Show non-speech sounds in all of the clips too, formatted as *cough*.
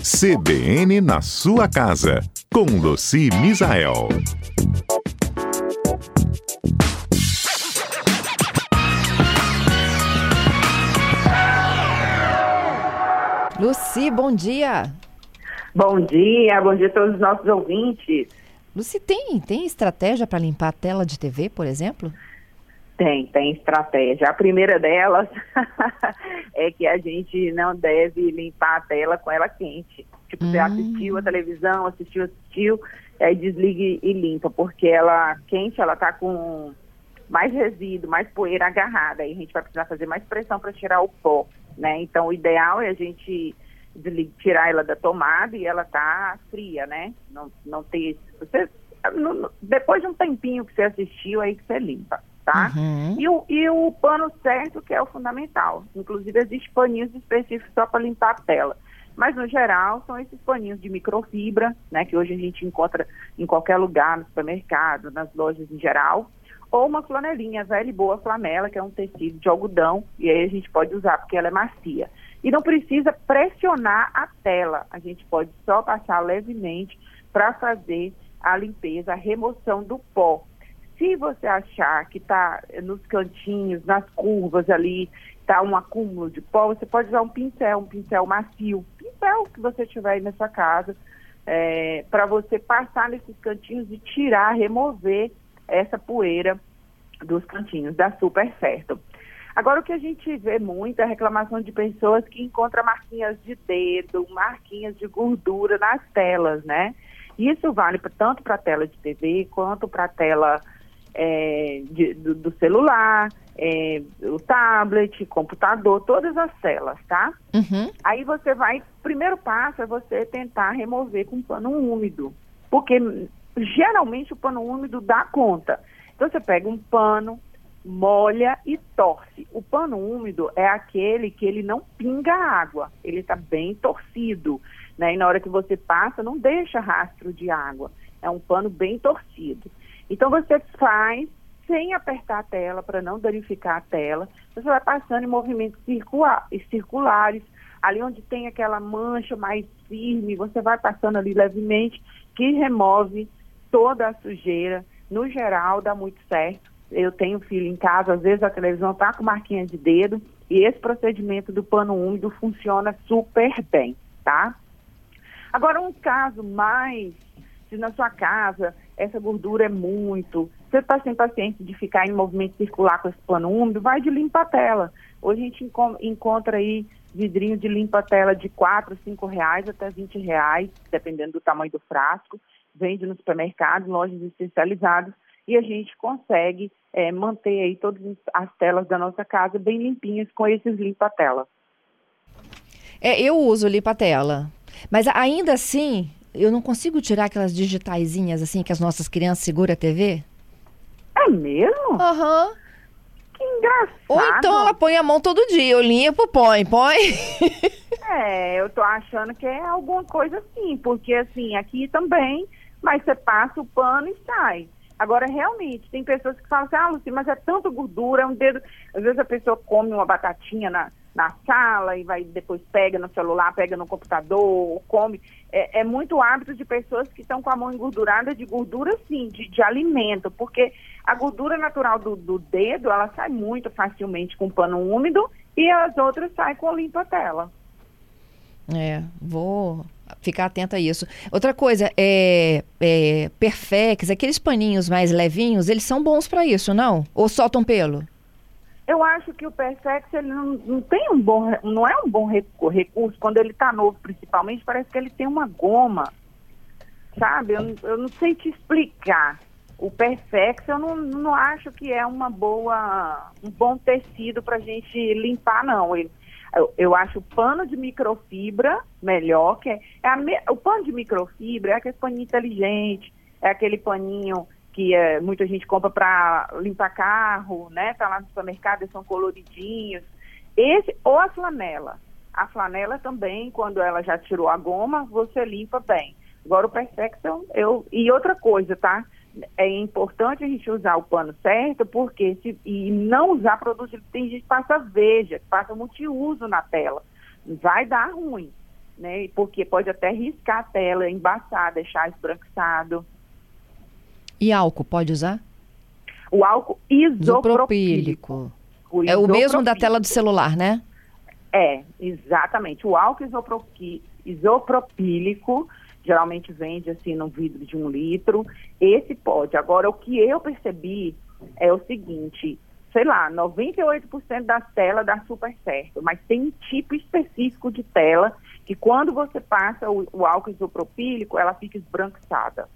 CBN na sua casa, com Luci Misael. Luci, bom dia. Bom dia, bom dia a todos os nossos ouvintes. Luci, tem, tem estratégia para limpar a tela de TV, por exemplo? Tem, tem estratégia. A primeira delas *laughs* é que a gente não deve limpar a tela com ela quente. Tipo, hum. você assistiu a televisão, assistiu, assistiu, aí desligue e limpa, porque ela quente, ela tá com mais resíduo, mais poeira agarrada. Aí a gente vai precisar fazer mais pressão para tirar o pó, né? Então, o ideal é a gente tirar ela da tomada e ela tá fria, né? Não, não ter. Você, no, depois de um tempinho que você assistiu, aí que você limpa, tá? Uhum. E, o, e o pano certo, que é o fundamental. Inclusive, existem paninhos específicos só para limpar a tela. Mas, no geral, são esses paninhos de microfibra, né? Que hoje a gente encontra em qualquer lugar, no supermercado, nas lojas em geral. Ou uma flanelinha, velha e boa flanela, que é um tecido de algodão. E aí a gente pode usar, porque ela é macia. E não precisa pressionar a tela, a gente pode só passar levemente para fazer a limpeza, a remoção do pó. Se você achar que está nos cantinhos, nas curvas ali, está um acúmulo de pó, você pode usar um pincel, um pincel macio, pincel que você tiver aí na sua casa, é, para você passar nesses cantinhos e tirar, remover essa poeira dos cantinhos, dá super certo. Agora, o que a gente vê muito é a reclamação de pessoas que encontram marquinhas de dedo, marquinhas de gordura nas telas, né? Isso vale tanto para a tela de TV quanto para a tela é, de, do, do, celular, é, o tablet, computador, todas as telas, tá? Uhum. Aí você vai, primeiro passo é você tentar remover com pano úmido, porque geralmente o pano úmido dá conta. Então você pega um pano, molha e torce. O pano úmido é aquele que ele não pinga água, ele está bem torcido, né? E na hora que você passa, não deixa rastro de água. É um pano bem torcido. Então você faz sem apertar a tela para não danificar a tela. Você vai passando em movimentos circular, circulares, ali onde tem aquela mancha mais firme, você vai passando ali levemente, que remove toda a sujeira. No geral, dá muito certo eu tenho filho em casa, às vezes a televisão está com marquinha de dedo e esse procedimento do pano úmido funciona super bem, tá? Agora, um caso mais, se na sua casa essa gordura é muito, você está sem paciência de ficar em movimento circular com esse pano úmido, vai de limpa-tela. Hoje a gente enco encontra aí vidrinho de limpa-tela de 4, 5 reais até 20 reais, dependendo do tamanho do frasco. Vende no supermercado, lojas especializadas e a gente consegue é, manter aí todas as telas da nossa casa bem limpinhas com esses limpa-tela. É, eu uso limpa-tela, mas ainda assim eu não consigo tirar aquelas digitaizinhas assim que as nossas crianças seguram a TV? É mesmo? Aham. Uhum. Que engraçado. Ou então ela põe a mão todo dia, eu limpo, põe, põe. *laughs* é, eu tô achando que é alguma coisa assim, porque assim, aqui também, mas você passa o pano e sai. Agora, realmente, tem pessoas que falam assim, ah, Luci, mas é tanta gordura, é um dedo. Às vezes a pessoa come uma batatinha na, na sala e vai depois pega no celular, pega no computador, come. É, é muito hábito de pessoas que estão com a mão engordurada de gordura, sim, de, de alimento, porque a gordura natural do, do dedo, ela sai muito facilmente com pano úmido e as outras saem com a limpa-tela. É, vou ficar atenta a isso. Outra coisa, é, é Perfex, aqueles paninhos mais levinhos, eles são bons para isso, não? Ou soltam pelo? Eu acho que o Perfex ele não, não tem um bom, não é um bom recurso quando ele está novo, principalmente. Parece que ele tem uma goma, sabe? Eu, eu não sei te explicar. O Perfex eu não, não acho que é uma boa, um bom tecido para gente limpar, não. Ele, eu, eu acho o pano de microfibra melhor, que é, é a, o pano de microfibra é aquele paninho inteligente, é aquele paninho que é, muita gente compra para limpar carro, né? Tá lá no supermercado, eles são coloridinhos. Esse, ou a flanela. A flanela também, quando ela já tirou a goma, você limpa bem. Agora o Perfection, eu. E outra coisa, tá? é importante a gente usar o pano certo, porque se, e não usar produto, tem gente que passa veja, que passa multiuso na tela. Vai dar ruim. né? Porque pode até riscar a tela, embaçar, deixar esbranquiçado. E álcool, pode usar? O álcool isopropílico. O é o mesmo da tela do celular, né? É, exatamente. O álcool isopropílico geralmente vende assim no vidro de um litro. Esse pode. Agora, o que eu percebi é o seguinte: sei lá, 98% das telas dá super certo, mas tem um tipo específico de tela que quando você passa o, o álcool isopropílico, ela fica esbranquiçada.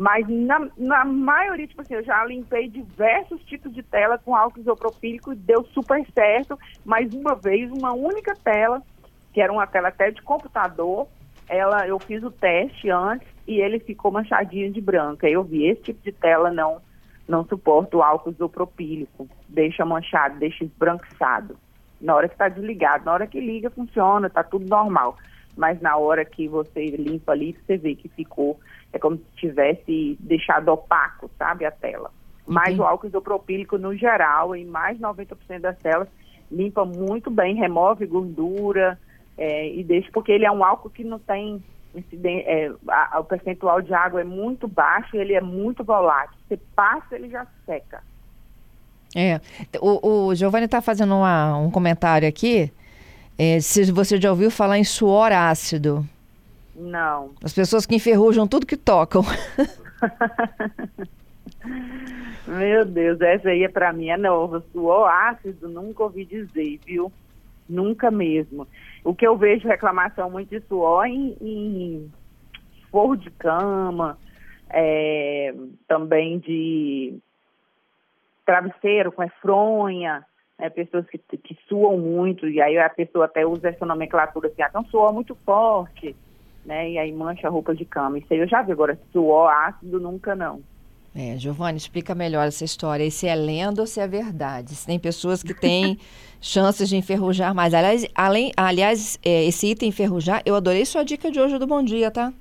Mas na, na, maioria, tipo assim, eu já limpei diversos tipos de tela com álcool isopropílico e deu super certo. Mas uma vez, uma única tela, que era uma tela até de computador, ela, eu fiz o teste antes e ele ficou manchadinho de branca. Eu vi esse tipo de tela não não suporta o álcool isopropílico, deixa manchado, deixa esbranquiçado. Na hora que está desligado, na hora que liga, funciona, está tudo normal. Mas na hora que você limpa ali, você vê que ficou, é como se tivesse deixado opaco, sabe, a tela. Mas o álcool isopropílico, no geral, em mais de 90% das telas, limpa muito bem, remove gordura é, e deixa, porque ele é um álcool que não tem é, a, a, o percentual de água é muito baixo e ele é muito volátil. Você passa, ele já seca. É. O, o Giovanni está fazendo uma, um comentário aqui. É, se você já ouviu falar em suor ácido. Não. As pessoas que enferrujam tudo que tocam. *laughs* Meu Deus, essa aí é para mim é nova. Suor ácido, nunca ouvi dizer, viu? Nunca mesmo. O que eu vejo reclamação muito de suor em, em forro de cama, é, também de travesseiro com efronha, né, pessoas que, que suam muito, e aí a pessoa até usa essa nomenclatura assim, ah, então suor muito forte, né, e aí mancha a roupa de cama. Isso aí eu já vi, agora suor ácido nunca não. É, Giovanni, explica melhor essa história. E se é lenda ou se é verdade. Se tem pessoas que têm *laughs* chances de enferrujar mais. Aliás, além, aliás é, esse item enferrujar, eu adorei sua dica de hoje do Bom Dia, tá?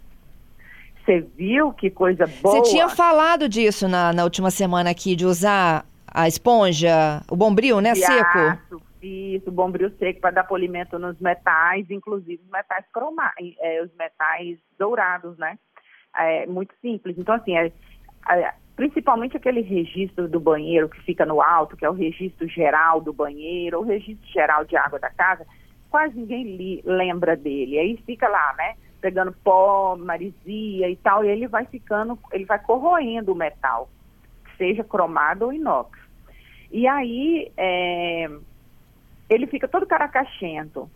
Você viu que coisa boa? Você tinha falado disso na, na última semana aqui, de usar a esponja, o bombril, né, seco? Isso, bombril seco para dar polimento nos metais, inclusive os metais cromados, é, os metais dourados, né? É muito simples. Então, assim, é, principalmente aquele registro do banheiro que fica no alto, que é o registro geral do banheiro, o registro geral de água da casa, quase ninguém li, lembra dele. Aí fica lá, né? Pegando pó, marisia e tal, e ele vai ficando, ele vai corroendo o metal, seja cromado ou inox. E aí é, ele fica todo caracachento.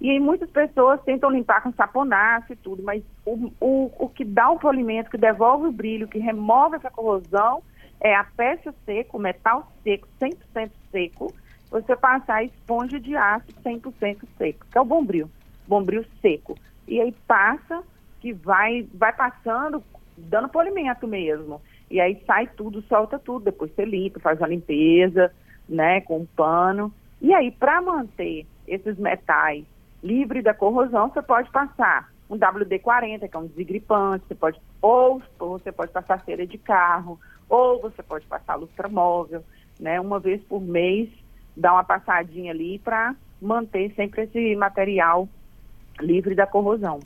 E aí muitas pessoas tentam limpar com saponaço e tudo, mas o, o, o que dá o polimento, que devolve o brilho, que remove essa corrosão, é a peça seca, o metal seco, 100% seco, você passar a esponja de aço 100% seco, que é o bombril, bombril seco. E aí passa, que vai, vai passando, dando polimento mesmo. E aí sai tudo, solta tudo, depois você limpa, faz a limpeza, né, com um pano. E aí, para manter esses metais livre da corrosão, você pode passar um WD-40, que é um desengripante, você pode, ou, ou você pode passar cera de carro, ou você pode passar lustramóvel, né? Uma vez por mês, dar uma passadinha ali para manter sempre esse material livre da corrosão.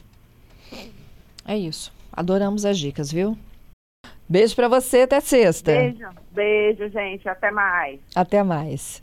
É isso. Adoramos as dicas, viu? Beijo para você, até sexta. Beijo, beijo, gente. Até mais. Até mais.